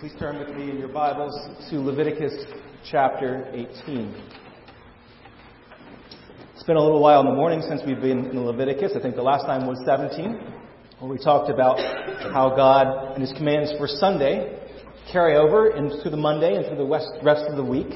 Please turn with me in your Bibles to Leviticus chapter 18. It's been a little while in the morning since we've been in Leviticus. I think the last time was 17, where we talked about how God and His commands for Sunday carry over into the Monday and through the rest of the week.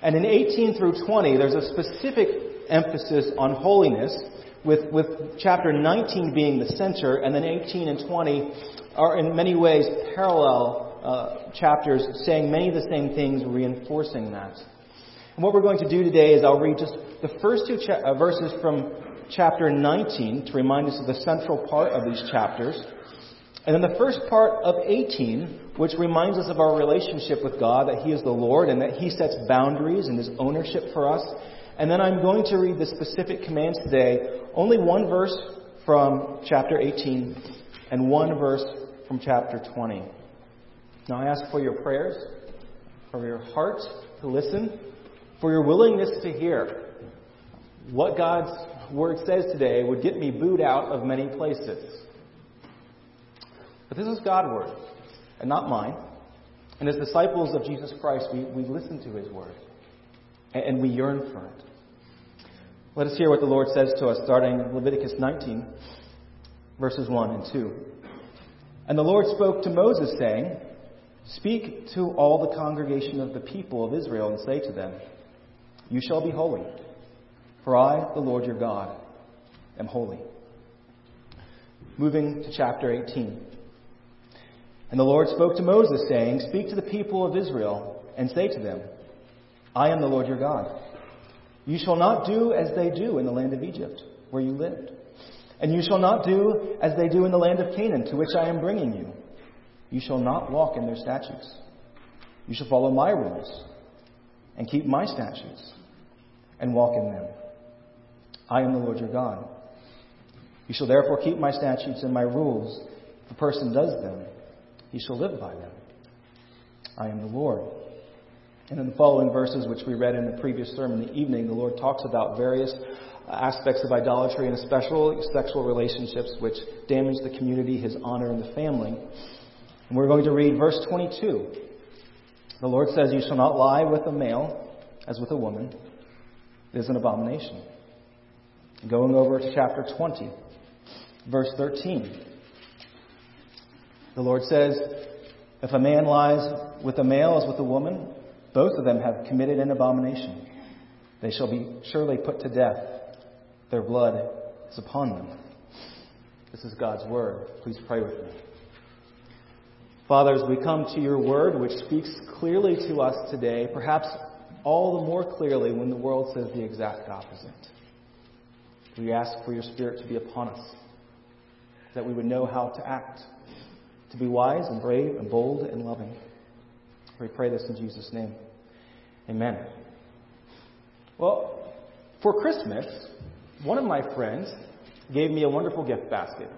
And in 18 through 20, there's a specific emphasis on holiness, with, with chapter 19 being the center, and then 18 and 20 are in many ways parallel uh, chapters saying many of the same things, reinforcing that. And what we're going to do today is I'll read just the first two cha- uh, verses from chapter 19 to remind us of the central part of these chapters. And then the first part of 18, which reminds us of our relationship with God, that He is the Lord and that He sets boundaries and His ownership for us. And then I'm going to read the specific commands today, only one verse from chapter 18 and one verse from chapter 20. Now I ask for your prayers, for your heart to listen, for your willingness to hear. What God's Word says today would get me booed out of many places. But this is God's Word, and not mine. And as disciples of Jesus Christ, we, we listen to His Word, and, and we yearn for it. Let us hear what the Lord says to us, starting Leviticus 19, verses 1 and 2. And the Lord spoke to Moses, saying, Speak to all the congregation of the people of Israel and say to them, You shall be holy, for I, the Lord your God, am holy. Moving to chapter 18. And the Lord spoke to Moses, saying, Speak to the people of Israel and say to them, I am the Lord your God. You shall not do as they do in the land of Egypt, where you lived. And you shall not do as they do in the land of Canaan, to which I am bringing you you shall not walk in their statutes. You shall follow my rules and keep my statutes and walk in them. I am the Lord your God. You shall therefore keep my statutes and my rules. If a person does them, he shall live by them. I am the Lord. And in the following verses, which we read in the previous sermon in the evening, the Lord talks about various aspects of idolatry and especially sexual relationships which damage the community, his honor, and the family. And we're going to read verse 22. The Lord says, You shall not lie with a male as with a woman. It is an abomination. Going over to chapter 20, verse 13. The Lord says, If a man lies with a male as with a woman, both of them have committed an abomination. They shall be surely put to death. Their blood is upon them. This is God's word. Please pray with me. Father, as we come to your word, which speaks clearly to us today, perhaps all the more clearly when the world says the exact opposite, we ask for your Spirit to be upon us, that we would know how to act, to be wise and brave and bold and loving. We pray this in Jesus' name. Amen. Well, for Christmas, one of my friends gave me a wonderful gift basket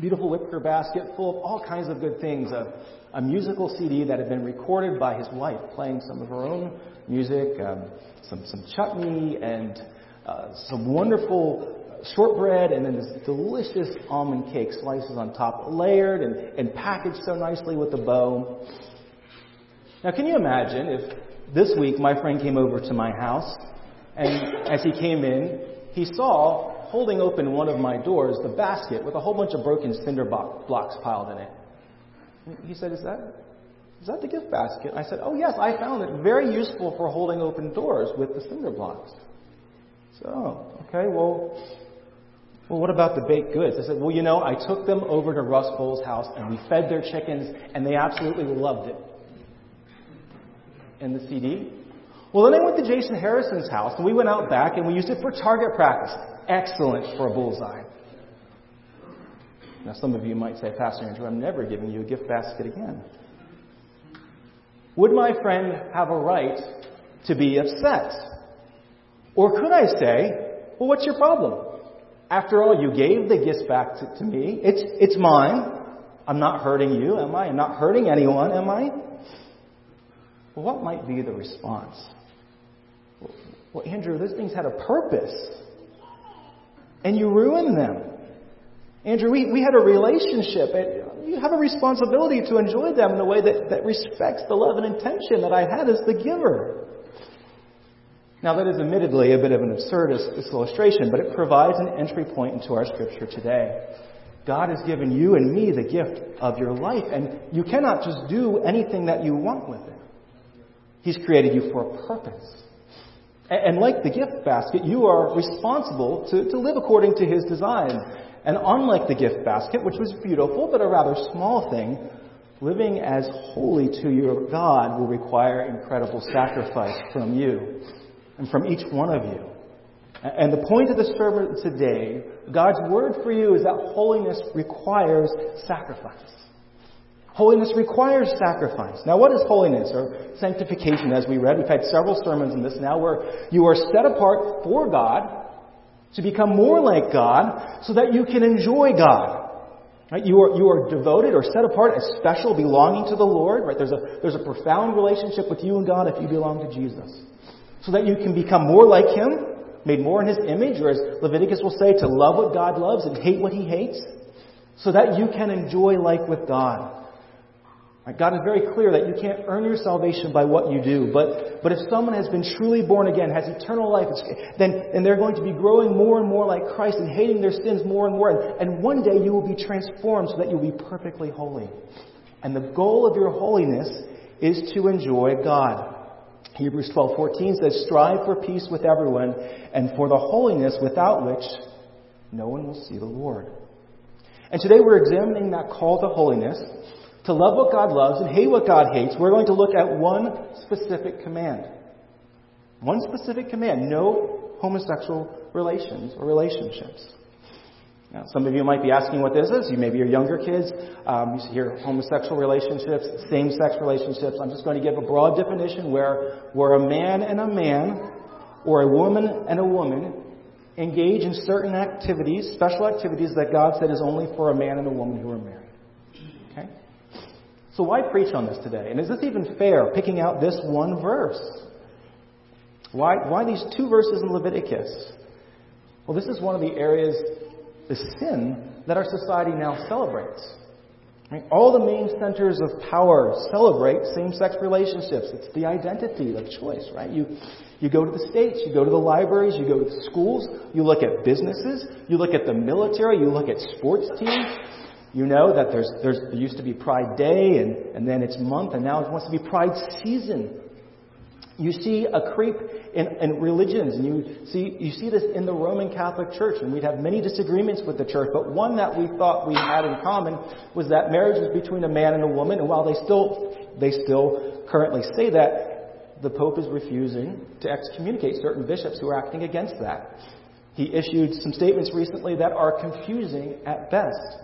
beautiful wicker basket full of all kinds of good things. A, a musical CD that had been recorded by his wife, playing some of her own music, um, some, some chutney, and uh, some wonderful shortbread, and then this delicious almond cake slices on top, layered and, and packaged so nicely with a bow. Now, can you imagine if this week my friend came over to my house, and as he came in, he saw holding open one of my doors, the basket with a whole bunch of broken cinder blocks piled in it. He said, Is that, is that the gift basket? I said, Oh, yes, I found it very useful for holding open doors with the cinder blocks. So, okay, well, well, what about the baked goods? I said, Well, you know, I took them over to Russ Bohl's house and we fed their chickens and they absolutely loved it. And the CD? Well, then I went to Jason Harrison's house and we went out back and we used it for target practice excellent for a bullseye. Now, some of you might say, Pastor Andrew, I'm never giving you a gift basket again. Would my friend have a right to be upset? Or could I say, well, what's your problem? After all, you gave the gift back to, to me. It's, it's mine. I'm not hurting you, am I? I'm not hurting anyone, am I? Well, what might be the response? Well, Andrew, those things had a purpose and you ruin them. Andrew, we, we had a relationship. And you have a responsibility to enjoy them in a way that, that respects the love and intention that I had as the giver. Now, that is admittedly a bit of an absurdist illustration, but it provides an entry point into our scripture today. God has given you and me the gift of your life, and you cannot just do anything that you want with it. He's created you for a purpose. And like the gift basket, you are responsible to, to live according to His design. And unlike the gift basket, which was beautiful but a rather small thing, living as holy to your God will require incredible sacrifice from you and from each one of you. And the point of the sermon today, God's word for you is that holiness requires sacrifice. Holiness requires sacrifice. Now, what is holiness or sanctification as we read? We've had several sermons in this now where you are set apart for God to become more like God so that you can enjoy God. Right? You, are, you are devoted or set apart as special, belonging to the Lord. Right? There's, a, there's a profound relationship with you and God if you belong to Jesus. So that you can become more like Him, made more in His image, or as Leviticus will say, to love what God loves and hate what He hates, so that you can enjoy life with God. God is very clear that you can't earn your salvation by what you do. But, but if someone has been truly born again, has eternal life, then, then they're going to be growing more and more like Christ and hating their sins more and more. And, and one day you will be transformed so that you'll be perfectly holy. And the goal of your holiness is to enjoy God. Hebrews 12:14 says, "Strive for peace with everyone and for the holiness without which no one will see the Lord." And today we're examining that call to holiness to love what God loves and hate what God hates, we're going to look at one specific command. One specific command no homosexual relations or relationships. Now, some of you might be asking what this is. You maybe are younger kids. Um, you hear homosexual relationships, same-sex relationships. I'm just going to give a broad definition where, where a man and a man or a woman and a woman engage in certain activities, special activities that God said is only for a man and a woman who are married. So why preach on this today? And is this even fair, picking out this one verse? Why, why these two verses in Leviticus? Well, this is one of the areas, the sin, that our society now celebrates. Right? All the main centers of power celebrate same-sex relationships. It's the identity, the choice, right? You, you go to the states, you go to the libraries, you go to the schools, you look at businesses, you look at the military, you look at sports teams, you know that there's, there's, there used to be Pride Day, and, and then it's month, and now it wants to be Pride season. You see a creep in, in religions, and you see, you see this in the Roman Catholic Church, and we'd have many disagreements with the church, but one that we thought we had in common was that marriage is between a man and a woman, and while they still, they still currently say that, the Pope is refusing to excommunicate certain bishops who are acting against that. He issued some statements recently that are confusing at best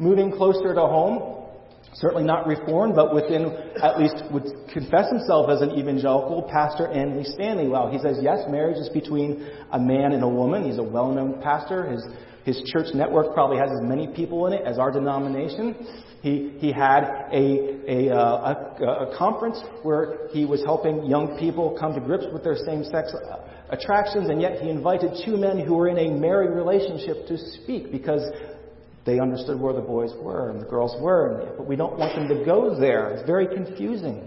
moving closer to home, certainly not reformed, but within, at least would confess himself as an evangelical, Pastor Andy Stanley. Well, he says, yes, marriage is between a man and a woman. He's a well-known pastor. His, his church network probably has as many people in it as our denomination. He, he had a, a, uh, a, a conference where he was helping young people come to grips with their same-sex uh, attractions, and yet he invited two men who were in a married relationship to speak because they understood where the boys were and the girls were, but we don't want them to go there. It's very confusing.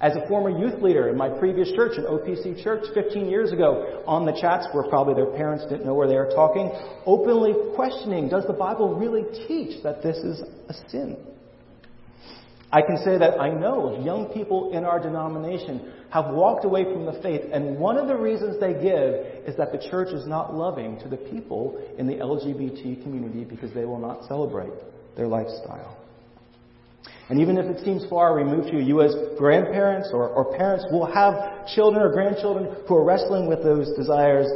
As a former youth leader in my previous church, an OPC church, 15 years ago, on the chats where probably their parents didn't know where they were talking, openly questioning, does the Bible really teach that this is a sin? I can say that I know of young people in our denomination have walked away from the faith, and one of the reasons they give is that the church is not loving to the people in the LGBT community because they will not celebrate their lifestyle. And even if it seems far removed to you, you as grandparents or, or parents will have children or grandchildren who are wrestling with those desires.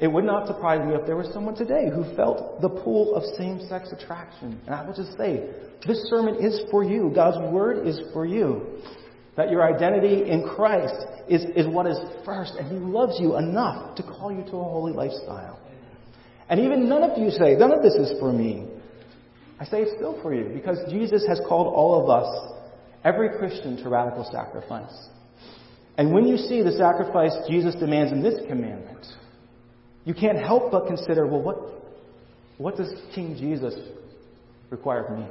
It would not surprise me if there was someone today who felt the pull of same sex attraction. And I will just say, this sermon is for you. God's Word is for you. That your identity in Christ is, is what is first, and He loves you enough to call you to a holy lifestyle. And even none of you say, none of this is for me. I say it's still for you because Jesus has called all of us, every Christian, to radical sacrifice. And when you see the sacrifice Jesus demands in this commandment, you can't help but consider, well, what, what does King Jesus require of me?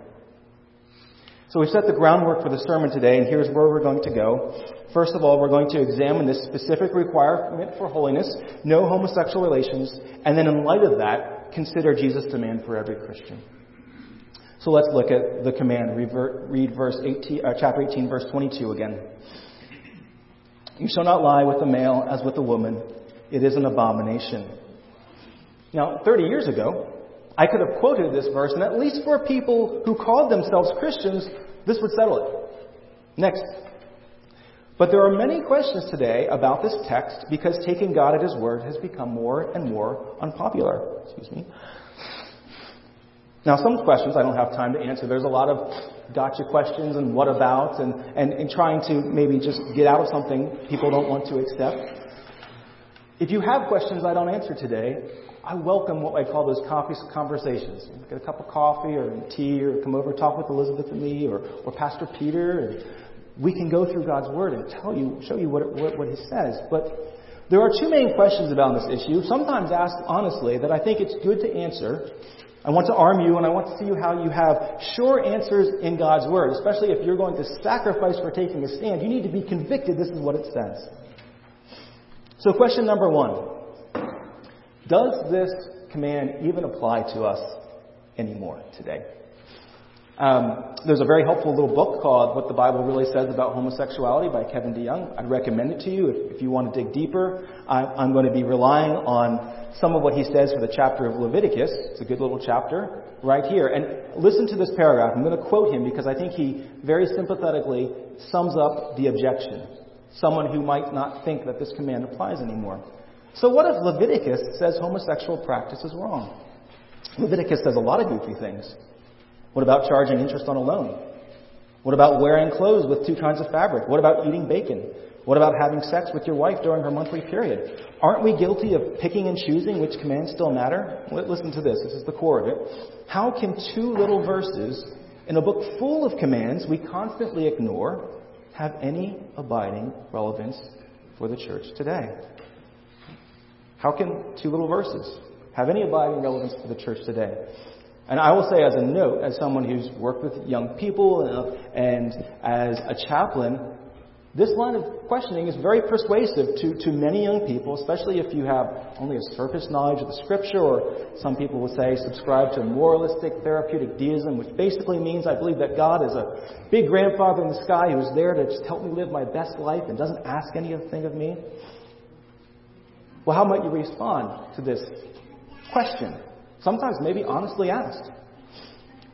So we've set the groundwork for the sermon today, and here's where we're going to go. First of all, we're going to examine this specific requirement for holiness, no homosexual relations, and then in light of that, consider Jesus' demand for every Christian. So let's look at the command. read verse 18, uh, chapter 18, verse 22 again. You shall not lie with a male as with a woman. It is an abomination. Now, 30 years ago, I could have quoted this verse, and at least for people who called themselves Christians, this would settle it. Next. But there are many questions today about this text because taking God at His word has become more and more unpopular. Excuse me. Now, some questions I don't have time to answer. There's a lot of gotcha questions and what about and, and, and trying to maybe just get out of something people don't want to accept. If you have questions I don't answer today, I welcome what I call those coffee conversations. Get a cup of coffee or tea or come over and talk with Elizabeth and me or, or Pastor Peter. And we can go through God's Word and tell you, show you what, what, what He says. But there are two main questions about this issue, sometimes asked honestly, that I think it's good to answer. I want to arm you and I want to see how you have sure answers in God's Word, especially if you're going to sacrifice for taking a stand. You need to be convicted this is what it says. So question number one. Does this command even apply to us anymore today? Um, there's a very helpful little book called What the Bible Really Says About Homosexuality by Kevin DeYoung. I'd recommend it to you if, if you want to dig deeper. I, I'm going to be relying on some of what he says for the chapter of Leviticus. It's a good little chapter right here. And listen to this paragraph. I'm going to quote him because I think he very sympathetically sums up the objection. Someone who might not think that this command applies anymore. So what if Leviticus says homosexual practice is wrong? Leviticus says a lot of goofy things. What about charging interest on a loan? What about wearing clothes with two kinds of fabric? What about eating bacon? What about having sex with your wife during her monthly period? Aren't we guilty of picking and choosing which commands still matter? Listen to this. This is the core of it. How can two little verses in a book full of commands we constantly ignore have any abiding relevance for the church today? How can two little verses have any abiding relevance for the church today? And I will say, as a note, as someone who's worked with young people and as a chaplain, this line of questioning is very persuasive to, to many young people, especially if you have only a surface knowledge of the scripture, or some people will say subscribe to moralistic therapeutic deism, which basically means I believe that God is a big grandfather in the sky who's there to just help me live my best life and doesn't ask anything of me. Well, how might you respond to this question? Sometimes maybe honestly asked.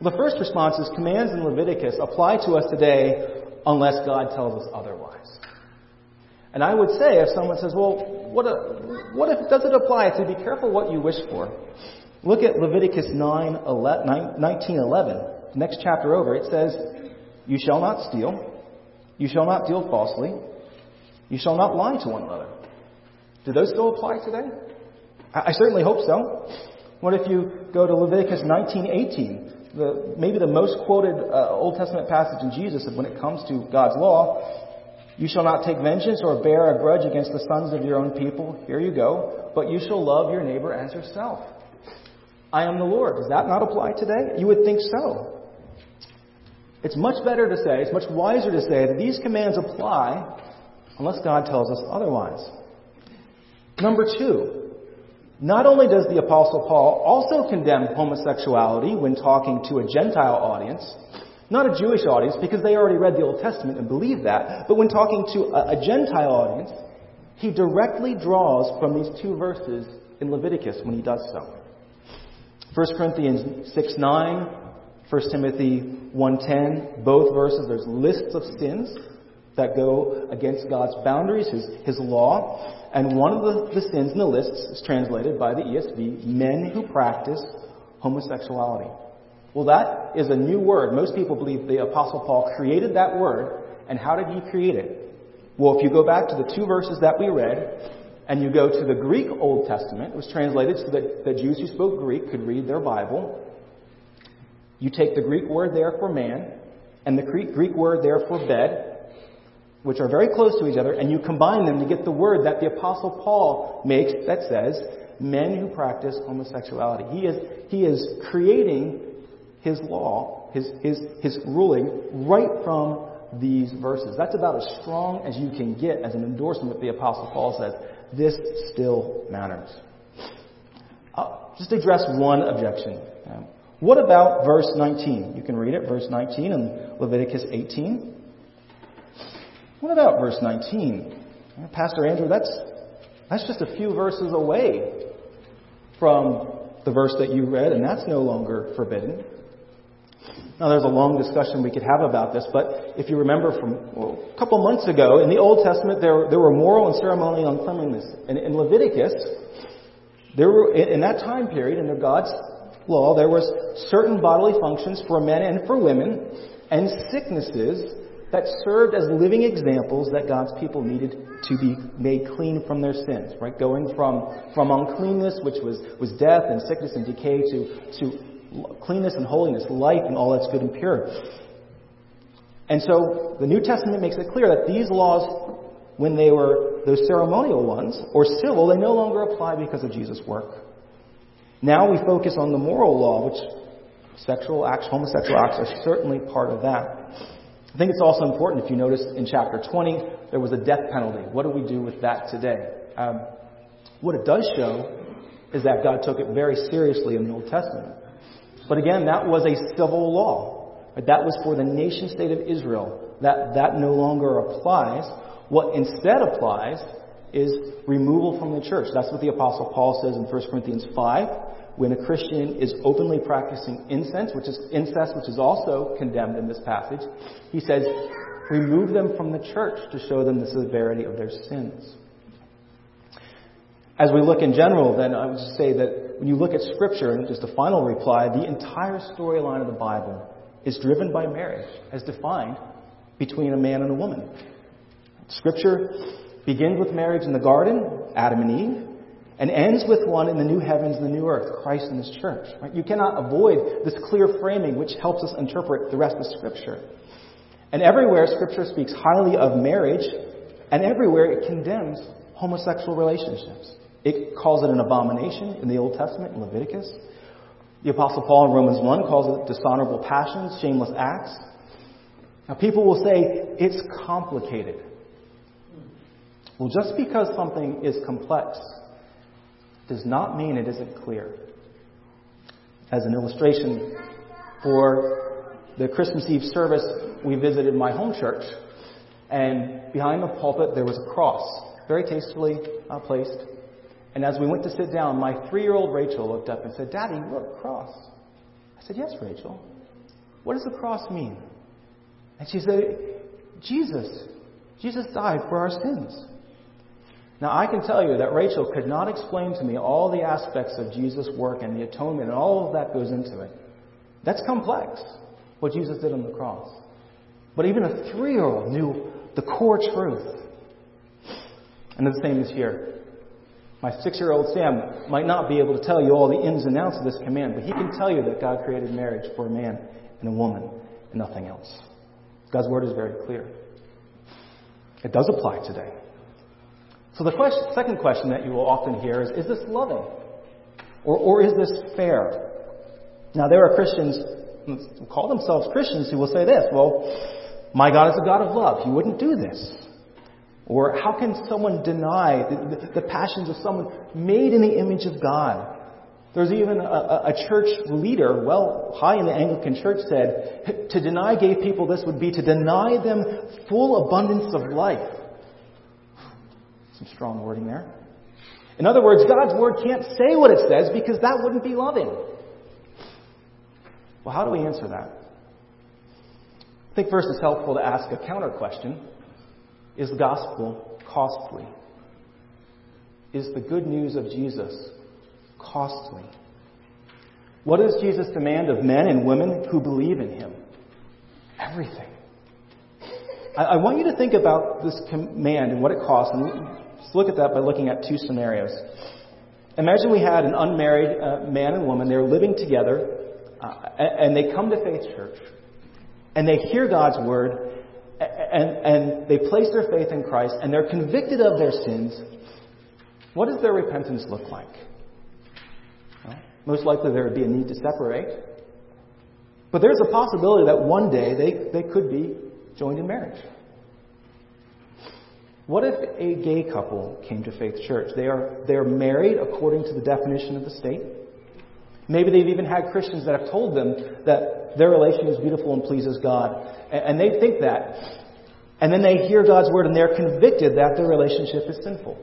The first response is commands in Leviticus apply to us today unless God tells us otherwise. And I would say if someone says, well, what, a, what if does it apply? to be careful what you wish for. Look at Leviticus 9, 11, 19, 11. Next chapter over, it says, You shall not steal. You shall not deal falsely. You shall not lie to one another. Do those still apply today? I, I certainly hope so. What if you go to Leviticus 19:18, the, maybe the most quoted uh, Old Testament passage in Jesus when it comes to God's law? You shall not take vengeance or bear a grudge against the sons of your own people. Here you go. But you shall love your neighbor as yourself. I am the Lord. Does that not apply today? You would think so. It's much better to say, it's much wiser to say that these commands apply unless God tells us otherwise. Number two, not only does the Apostle Paul also condemn homosexuality when talking to a Gentile audience, not a Jewish audience because they already read the Old Testament and believe that, but when talking to a, a Gentile audience, he directly draws from these two verses in Leviticus when he does so. 1 Corinthians 6 9, 1 Timothy 1.10, both verses, there's lists of sins that go against God's boundaries, His, His law. And one of the, the sins in the list is translated by the ESV, men who practice homosexuality. Well, that is a new word. Most people believe the Apostle Paul created that word. And how did he create it? Well, if you go back to the two verses that we read, and you go to the Greek Old Testament, it was translated so that the Jews who spoke Greek could read their Bible. You take the Greek word there for man, and the Greek word there for bed, which are very close to each other, and you combine them to get the word that the Apostle Paul makes that says, men who practice homosexuality. He is, he is creating his law, his, his, his ruling, right from these verses. That's about as strong as you can get as an endorsement of the Apostle Paul says. This still matters. I'll just address one objection. Um, what about verse 19? You can read it, verse 19 in Leviticus 18. What about verse 19? Pastor Andrew, that's, that's just a few verses away from the verse that you read, and that's no longer forbidden. Now, there's a long discussion we could have about this, but if you remember from well, a couple months ago, in the Old Testament, there, there were moral and ceremonial uncleanliness. And in Leviticus, there were, in that time period, under God's law, there was certain bodily functions for men and for women, and sicknesses that served as living examples that God's people needed to be made clean from their sins, right? Going from, from uncleanness, which was, was death and sickness and decay, to, to cleanness and holiness, life and all that's good and pure. And so the New Testament makes it clear that these laws, when they were those ceremonial ones or civil, they no longer apply because of Jesus' work. Now we focus on the moral law, which sexual acts, homosexual acts are certainly part of that. I think it's also important if you notice in chapter 20, there was a death penalty. What do we do with that today? Um, what it does show is that God took it very seriously in the Old Testament. But again, that was a civil law. That was for the nation state of Israel. That, that no longer applies. What instead applies is removal from the church. That's what the Apostle Paul says in 1 Corinthians 5 when a Christian is openly practicing incense, which is incest, which is also condemned in this passage, he says, remove them from the church to show them the severity of their sins. As we look in general, then I would say that when you look at Scripture, and just a final reply, the entire storyline of the Bible is driven by marriage, as defined between a man and a woman. Scripture begins with marriage in the garden, Adam and Eve and ends with one in the new heavens and the new earth, Christ and His church. Right? You cannot avoid this clear framing which helps us interpret the rest of Scripture. And everywhere Scripture speaks highly of marriage, and everywhere it condemns homosexual relationships. It calls it an abomination in the Old Testament, in Leviticus. The Apostle Paul in Romans 1 calls it dishonorable passions, shameless acts. Now, people will say it's complicated. Well, just because something is complex does not mean it isn't clear. As an illustration, for the Christmas Eve service, we visited my home church, and behind the pulpit there was a cross, very tastefully uh, placed. And as we went to sit down, my three year old Rachel looked up and said, Daddy, look, cross. I said, Yes, Rachel. What does the cross mean? And she said, Jesus. Jesus died for our sins. Now, I can tell you that Rachel could not explain to me all the aspects of Jesus' work and the atonement and all of that goes into it. That's complex, what Jesus did on the cross. But even a three year old knew the core truth. And the same is here. My six year old Sam might not be able to tell you all the ins and outs of this command, but he can tell you that God created marriage for a man and a woman and nothing else. God's word is very clear. It does apply today. So the question, second question that you will often hear is, is this loving? Or, or is this fair? Now there are Christians who call themselves Christians who will say this, well, my God is a God of love. He wouldn't do this. Or how can someone deny the, the, the passions of someone made in the image of God? There's even a, a, church leader, well, high in the Anglican church, said to deny gay people this would be to deny them full abundance of life. Some strong wording there. In other words, God's Word can't say what it says because that wouldn't be loving. Well, how do we answer that? I think first it's helpful to ask a counter question Is the gospel costly? Is the good news of Jesus costly? What does Jesus demand of men and women who believe in him? Everything. I, want you to think about this command and what it costs. And Let's look at that by looking at two scenarios. Imagine we had an unmarried uh, man and woman. They're living together, uh, and they come to Faith Church, and they hear God's word, and, and they place their faith in Christ and they're convicted of their sins, what does their repentance look like? Well, most likely there would be a need to separate. But there's a possibility that one day they, they could be joined in marriage. What if a gay couple came to Faith Church? They are, they are married according to the definition of the state. Maybe they've even had Christians that have told them that their relation is beautiful and pleases God. And they think that. And then they hear God's word and they're convicted that their relationship is sinful.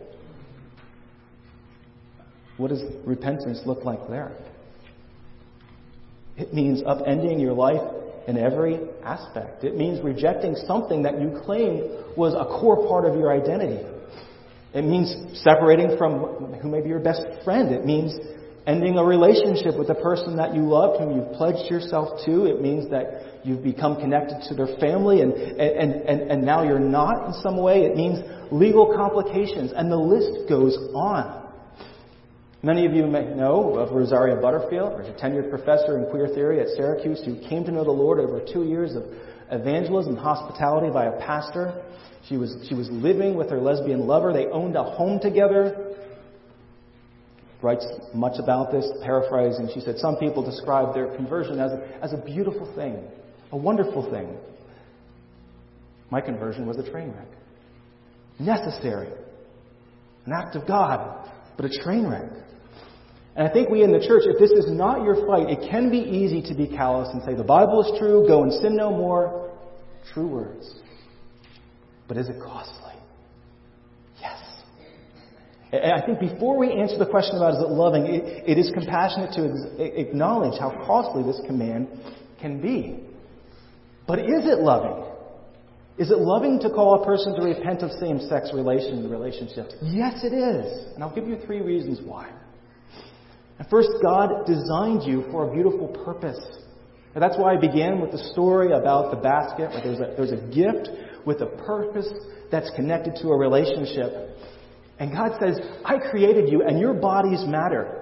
What does repentance look like there? It means upending your life in every aspect. It means rejecting something that you claim was a core part of your identity. It means separating from who may be your best friend. It means ending a relationship with the person that you loved, whom you've pledged yourself to. It means that you've become connected to their family and, and, and, and now you're not in some way. It means legal complications, and the list goes on. Many of you may know of Rosaria Butterfield, a tenured professor in queer theory at Syracuse who came to know the Lord over two years of evangelism and hospitality by a pastor. She was, she was living with her lesbian lover. They owned a home together. Writes much about this, paraphrasing. She said, Some people describe their conversion as a, as a beautiful thing, a wonderful thing. My conversion was a train wreck. Necessary. An act of God, but a train wreck. And I think we in the church, if this is not your fight, it can be easy to be callous and say, the Bible is true, go and sin no more. True words. But is it costly? Yes. And I think before we answer the question about is it loving, it, it is compassionate to ex- acknowledge how costly this command can be. But is it loving? Is it loving to call a person to repent of same sex relation, relationships? Yes, it is. And I'll give you three reasons why. And first, God designed you for a beautiful purpose. And that's why I began with the story about the basket, where there's a, there's a gift with a purpose that's connected to a relationship. And God says, I created you, and your bodies matter.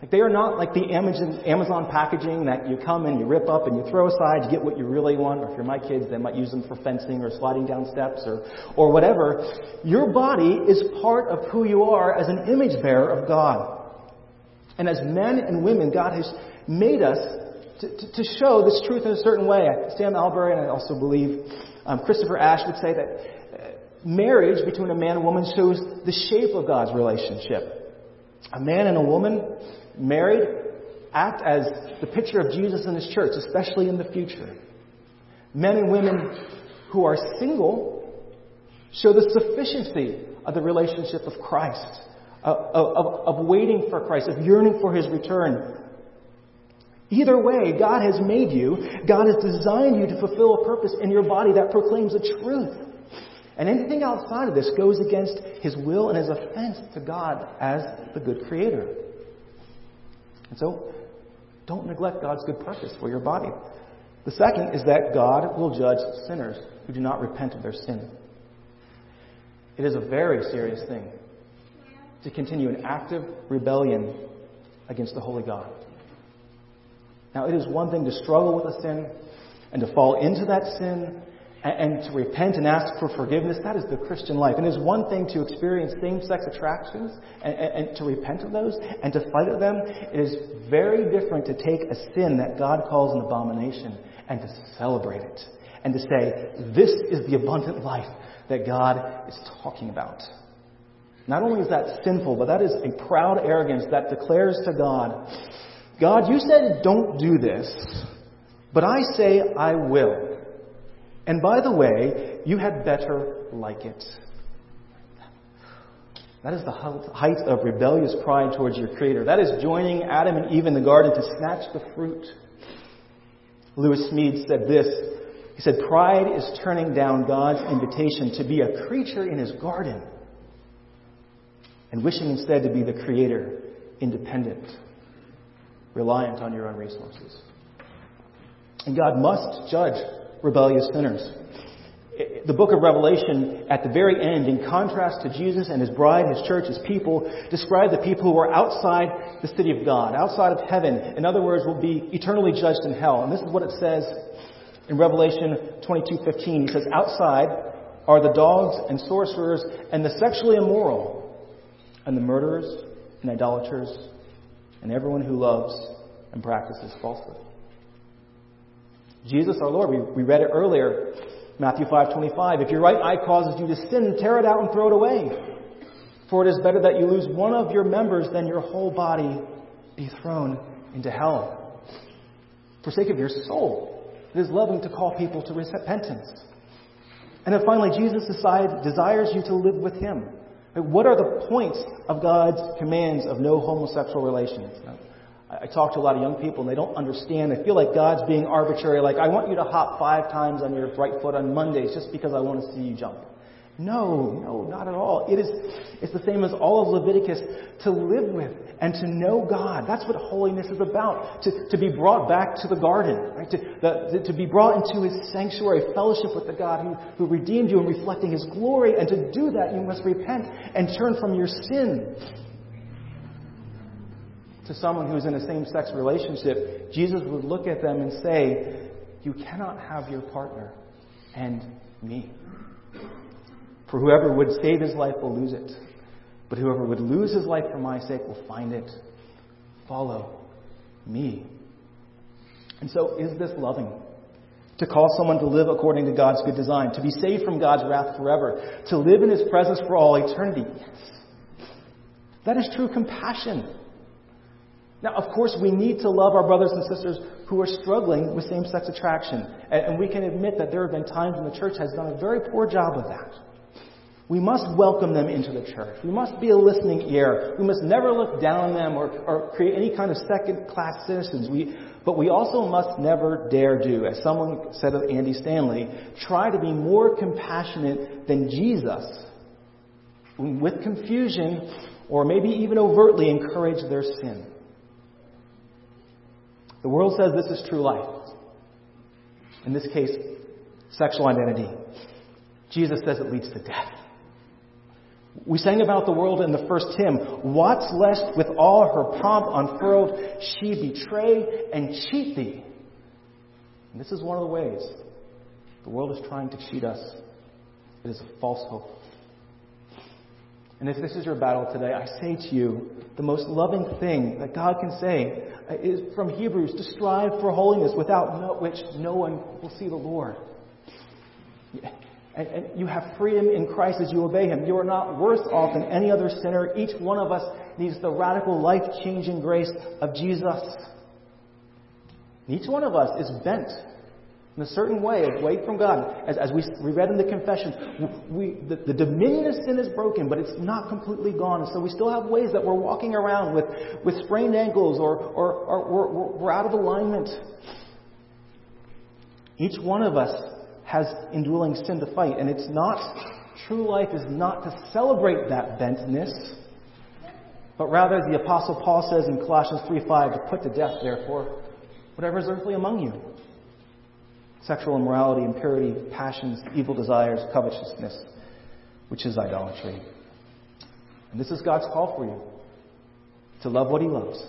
Like they are not like the Amazon, packaging that you come and you rip up and you throw aside to get what you really want. Or if you're my kids, they might use them for fencing or sliding down steps or, or whatever. Your body is part of who you are as an image bearer of God. And as men and women, God has made us to, to, to show this truth in a certain way. Sam Allberry, and I also believe um, Christopher Ash would say that uh, marriage between a man and woman shows the shape of God's relationship. A man and a woman married act as the picture of Jesus in his church, especially in the future. Men and women who are single show the sufficiency of the relationship of Christ of, of, of waiting for Christ, of yearning for His return. Either way, God has made you, God has designed you to fulfill a purpose in your body that proclaims a truth. And anything outside of this goes against His will and is offense to God as the good Creator. And so, don't neglect God's good purpose for your body. The second is that God will judge sinners who do not repent of their sin. It is a very serious thing to continue an active rebellion against the Holy God. Now, it is one thing to struggle with a sin and to fall into that sin and, to repent and ask for forgiveness. That is the Christian life. And it is one thing to experience same sex attractions and, and, and to repent of those and to fight them. It is very different to take a sin that God calls an abomination and to celebrate it and to say, this is the abundant life that God is talking about. Not only is that sinful, but that is a proud arrogance that declares to God, God, you said don't do this, but I say I will. And by the way, you had better like it. That is the height of rebellious pride towards your Creator. That is joining Adam and Eve in the garden to snatch the fruit. Lewis Smedes said this. He said, Pride is turning down God's invitation to be a creature in His garden and wishing instead to be the creator, independent, reliant on your own resources. And God must judge rebellious sinners. The book of Revelation, at the very end, in contrast to Jesus and his bride, his church, his people, describe the people who are outside the city of God, outside of heaven. In other words, will be eternally judged in hell. And this is what it says In Revelation 22:15, he says, "Outside are the dogs and sorcerers and the sexually immoral and the murderers and idolaters and everyone who loves and practices falsehood." Jesus our Lord, we, we read it earlier, Matthew 5:25, "If your right eye causes you to sin, tear it out and throw it away. For it is better that you lose one of your members than your whole body be thrown into hell." For sake of your soul, it is loving to call people to repentance. And then finally, Jesus decide, desires you to live with Him. What are the points of God's commands of no homosexual relations? I talk to a lot of young people and they don't understand. They feel like God's being arbitrary, like, I want you to hop five times on your right foot on Mondays just because I want to see you jump. No, no, not at all. It is, it's the same as all of Leviticus to live with and to know God. That's what holiness is about. To, to be brought back to the garden, right? To, the, to be brought into His sanctuary, fellowship with the God who, who redeemed you and reflecting His glory. And to do that, you must repent and turn from your sin. To someone who's in a same sex relationship, Jesus would look at them and say, You cannot have your partner and me. For whoever would save his life will lose it. But whoever would lose his life for my sake will find it. Follow me. And so, is this loving? To call someone to live according to God's good design, to be saved from God's wrath forever, to live in his presence for all eternity. Yes. That is true compassion. Now, of course, we need to love our brothers and sisters who are struggling with same sex attraction. And we can admit that there have been times when the church has done a very poor job of that. We must welcome them into the church. We must be a listening ear. We must never look down on them or, or create any kind of second class citizens. We, but we also must never dare do, as someone said of Andy Stanley, try to be more compassionate than Jesus with confusion or maybe even overtly encourage their sin. The world says this is true life. In this case, sexual identity. Jesus says it leads to death. We sang about the world in the first hymn. What's lest with all her pomp unfurled, she betray and cheat thee? And this is one of the ways the world is trying to cheat us. It is a false hope. And if this is your battle today, I say to you, the most loving thing that God can say is from Hebrews to strive for holiness without which no one will see the Lord. And, and you have freedom in Christ as you obey Him. You are not worse off than any other sinner. Each one of us needs the radical, life changing grace of Jesus. And each one of us is bent in a certain way, away from God. As, as we, we read in the confession, we, the, the dominion of sin is broken, but it's not completely gone. So we still have ways that we're walking around with, with sprained ankles or, or, or we're, we're out of alignment. Each one of us has indwelling sin to fight. And it's not, true life is not to celebrate that bentness, but rather, the Apostle Paul says in Colossians 3.5, to put to death, therefore, whatever is earthly among you. Sexual immorality, impurity, passions, evil desires, covetousness, which is idolatry. And this is God's call for you. To love what He loves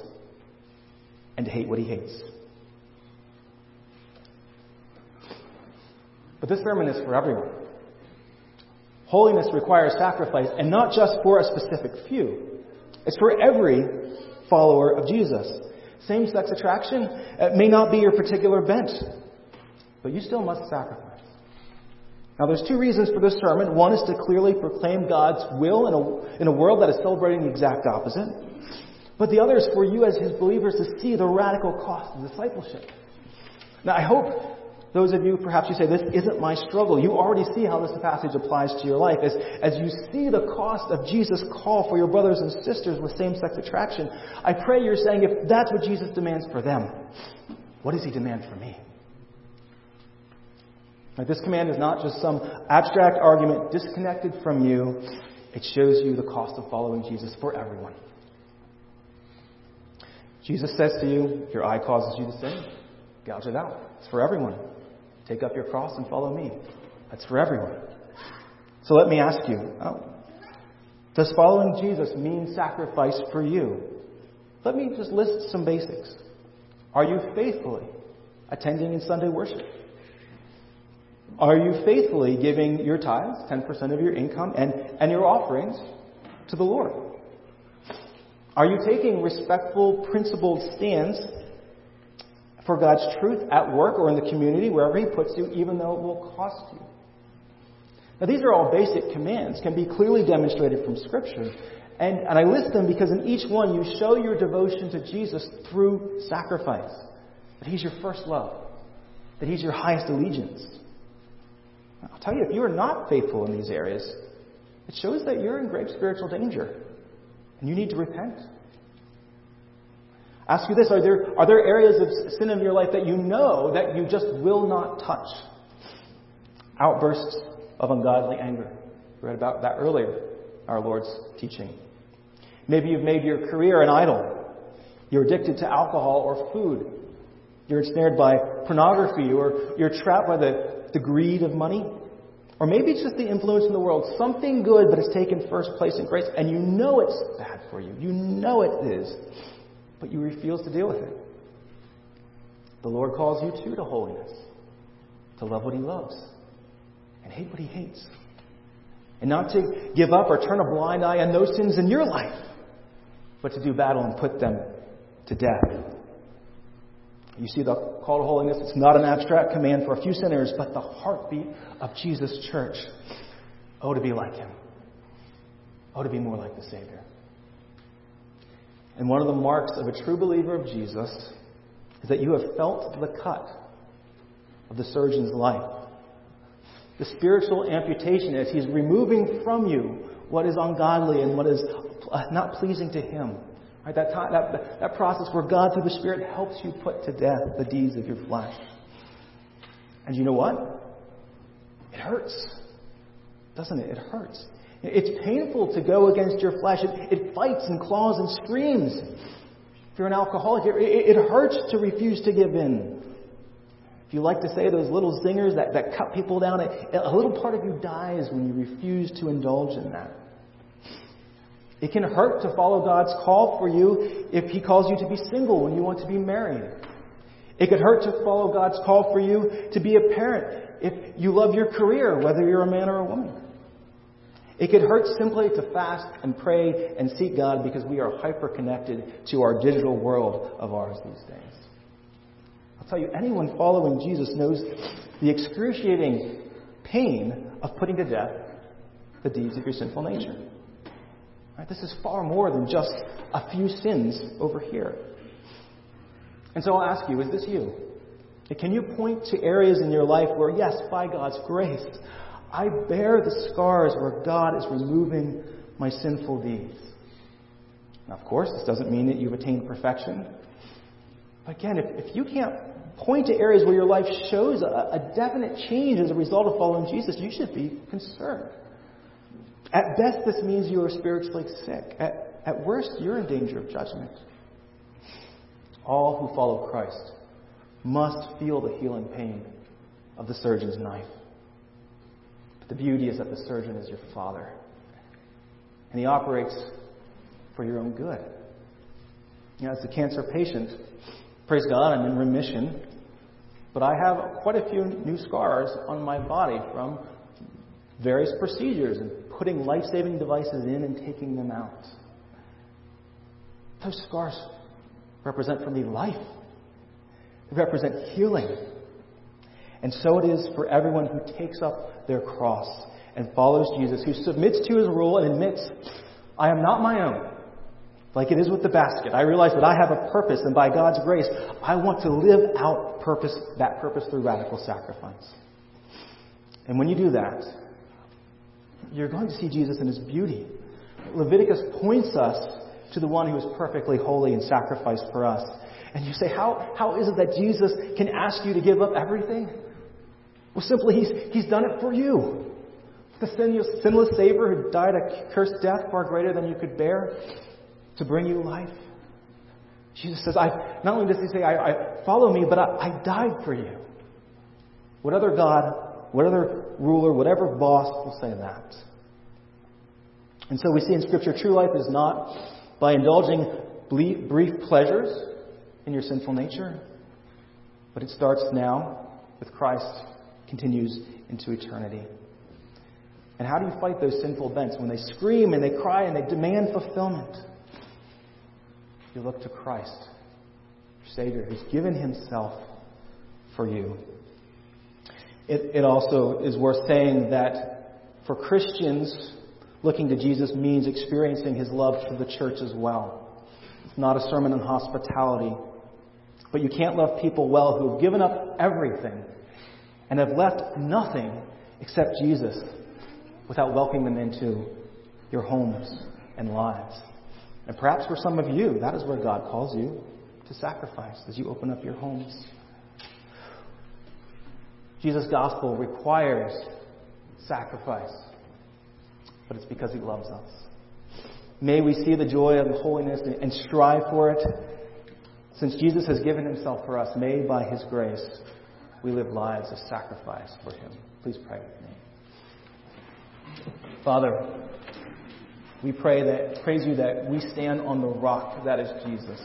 and to hate what He hates. But this sermon is for everyone. Holiness requires sacrifice, and not just for a specific few. It's for every follower of Jesus. Same sex attraction uh, may not be your particular bent, but you still must sacrifice. Now, there's two reasons for this sermon. One is to clearly proclaim God's will in a, in a world that is celebrating the exact opposite. But the other is for you as His believers to see the radical cost of discipleship. Now, I hope those of you, perhaps you say, this isn't my struggle. You already see how this passage applies to your life. As, as you see the cost of Jesus' call for your brothers and sisters with same-sex attraction, I pray you're saying, if that's what Jesus demands for them, what does he demand for me? Now, this command is not just some abstract argument disconnected from you. It shows you the cost of following Jesus for everyone. Jesus says to you, If your eye causes you to sin, gouge it out. It's for everyone. Take up your cross and follow me. That's for everyone. So let me ask you oh, Does following Jesus mean sacrifice for you? Let me just list some basics. Are you faithfully attending in Sunday worship? Are you faithfully giving your tithes, 10% of your income, and, and your offerings to the Lord? Are you taking respectful, principled stands for God's truth at work or in the community, wherever He puts you, even though it will cost you? Now, these are all basic commands, can be clearly demonstrated from Scripture. And, and I list them because in each one you show your devotion to Jesus through sacrifice. That He's your first love, that He's your highest allegiance. I'll tell you, if you are not faithful in these areas, it shows that you're in grave spiritual danger and you need to repent. Ask you this are there, are there areas of sin in your life that you know that you just will not touch? Outbursts of ungodly anger. We read about that earlier, our Lord's teaching. Maybe you've made your career an idol. You're addicted to alcohol or food. You're ensnared by pornography or you're trapped by the, the greed of money. Or maybe it's just the influence in the world. Something good, but it's taken first place in grace, and you know it's bad for you. You know it is, but you refuse to deal with it. The Lord calls you too to holiness, to love what He loves, and hate what He hates. And not to give up or turn a blind eye on those sins in your life, but to do battle and put them to death. You see the call to holiness, it's not an abstract command for a few sinners, but the heartbeat of Jesus' church. Oh, to be like him. Oh, to be more like the Savior. And one of the marks of a true believer of Jesus is that you have felt the cut of the surgeon's life. The spiritual amputation as he's removing from you what is ungodly and what is not pleasing to him. Right? That, time, that, that process where God, through the Spirit, helps you put to death the deeds of your flesh. And you know what? It hurts. Doesn't it? It hurts. It's painful to go against your flesh. It, it fights and claws and screams. If you're an alcoholic, it, it, it hurts to refuse to give in. If you like to say those little zingers that, that cut people down, a little part of you dies when you refuse to indulge in that. It can hurt to follow God's call for you if He calls you to be single when you want to be married. It could hurt to follow God's call for you to be a parent if you love your career, whether you're a man or a woman. It could hurt simply to fast and pray and seek God because we are hyper connected to our digital world of ours these days. I'll tell you, anyone following Jesus knows the excruciating pain of putting to death the deeds of your sinful nature. Right? This is far more than just a few sins over here. And so I'll ask you, is this you? Can you point to areas in your life where, yes, by God's grace, I bear the scars where God is removing my sinful deeds? Now, of course, this doesn't mean that you've attained perfection. But again, if, if you can't point to areas where your life shows a, a definite change as a result of following Jesus, you should be concerned. At best, this means you are spiritually sick. At, at worst, you're in danger of judgment. All who follow Christ must feel the healing pain of the surgeon's knife. But the beauty is that the surgeon is your father. And he operates for your own good. You know, as a cancer patient, praise God, I'm in remission. But I have quite a few new scars on my body from various procedures and putting life saving devices in and taking them out. Those scars represent for me life, they represent healing. And so it is for everyone who takes up their cross and follows Jesus, who submits to his rule and admits, I am not my own. Like it is with the basket. I realize that I have a purpose, and by God's grace, I want to live out purpose, that purpose through radical sacrifice. And when you do that, you're going to see Jesus in his beauty. Leviticus points us to the one who is perfectly holy and sacrificed for us. And you say, how, how is it that Jesus can ask you to give up everything? Well, simply, he's, he's done it for you. The sinless, sinless Savior who died a cursed death far greater than you could bear to bring you life. Jesus says, I, not only does he say, I, I follow me, but I, I died for you. What other God what other ruler, whatever boss will say that? And so we see in Scripture true life is not by indulging brief pleasures in your sinful nature, but it starts now with Christ, continues into eternity. And how do you fight those sinful bents when they scream and they cry and they demand fulfillment? You look to Christ, your Savior, who's given himself for you. It, it also is worth saying that for Christians, looking to Jesus means experiencing his love for the church as well. It's not a sermon on hospitality. But you can't love people well who have given up everything and have left nothing except Jesus without welcoming them into your homes and lives. And perhaps for some of you, that is where God calls you to sacrifice as you open up your homes. Jesus' gospel requires sacrifice, but it's because he loves us. May we see the joy of holiness and strive for it. Since Jesus has given himself for us, may by his grace we live lives of sacrifice for him. Please pray with me. Father, we pray that praise you that we stand on the rock that is Jesus.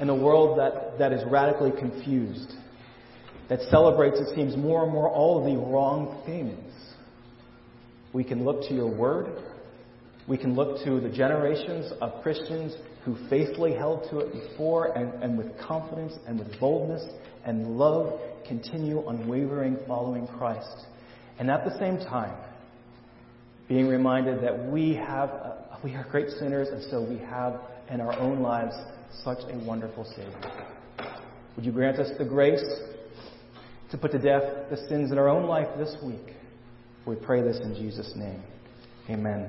In a world that, that is radically confused, that celebrates, it seems, more and more all of the wrong things. We can look to your word. We can look to the generations of Christians who faithfully held to it before and, and with confidence and with boldness and love continue unwavering following Christ. And at the same time, being reminded that we have, uh, we are great sinners and so we have in our own lives such a wonderful Savior. Would you grant us the grace to put to death the sins in our own life this week. We pray this in Jesus' name. Amen.